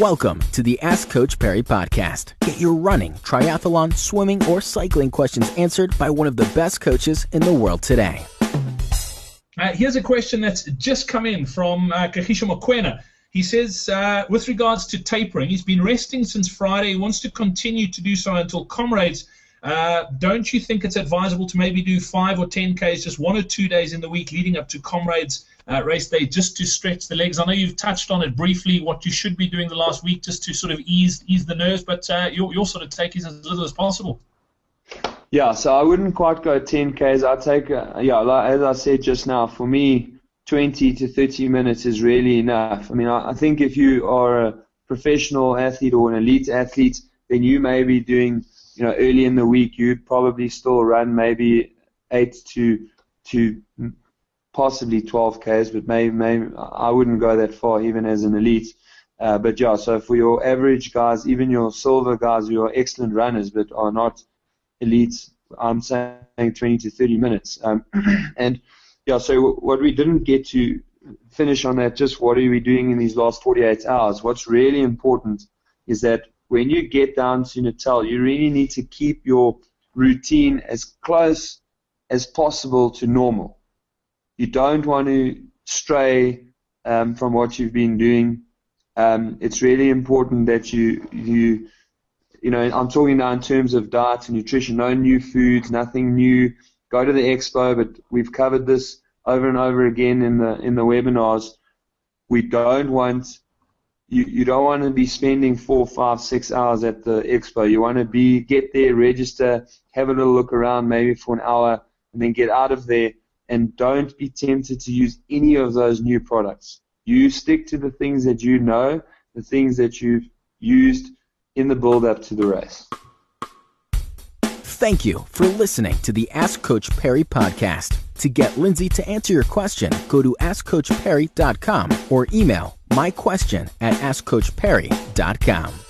Welcome to the Ask Coach Parry podcast. Get your running, triathlon, swimming, or cycling questions answered by one of the best coaches in the world today. Uh, here's a question that's just come in from uh, Kahisha Mokwena. He says, uh, with regards to tapering, he's been resting since Friday. He wants to continue to do so until comrades. Uh, don't you think it's advisable to maybe do five or ten Ks just one or two days in the week leading up to comrades uh, race day just to stretch the legs? I know you've touched on it briefly, what you should be doing the last week just to sort of ease ease the nerves, but uh, your, your sort of take is as little as possible. Yeah, so I wouldn't quite go 10 Ks. I'd take, uh, yeah, like, as I said just now, for me, 20 to 30 minutes is really enough. I mean, I, I think if you are a professional athlete or an elite athlete, then you may be doing, you know, early in the week, you'd probably still run maybe 8 to, to possibly 12 Ks, but maybe, maybe I wouldn't go that far even as an elite. Uh, but yeah, so for your average guys, even your silver guys who are excellent runners but are not elites, I'm saying 20 to 30 minutes. Um, and yeah, so what we didn't get to finish on that, just what are we doing in these last 48 hours? What's really important is that when you get down to Natal, you really need to keep your routine as close as possible to normal. You don't want to stray um, from what you've been doing. Um, it's really important that you you you know I'm talking now in terms of diet and nutrition. No new foods, nothing new. Go to the expo, but we've covered this over and over again in the in the webinars. We don't want you, you don't want to be spending four, five, six hours at the expo. You want to be get there, register, have a little look around, maybe for an hour, and then get out of there and don't be tempted to use any of those new products. You stick to the things that you know, the things that you've used in the build up to the race. Thank you for listening to the Ask Coach Parry podcast. To get Lindsey to answer your question, go to AskCoachParry.com or email my question at AskCoachParry.com.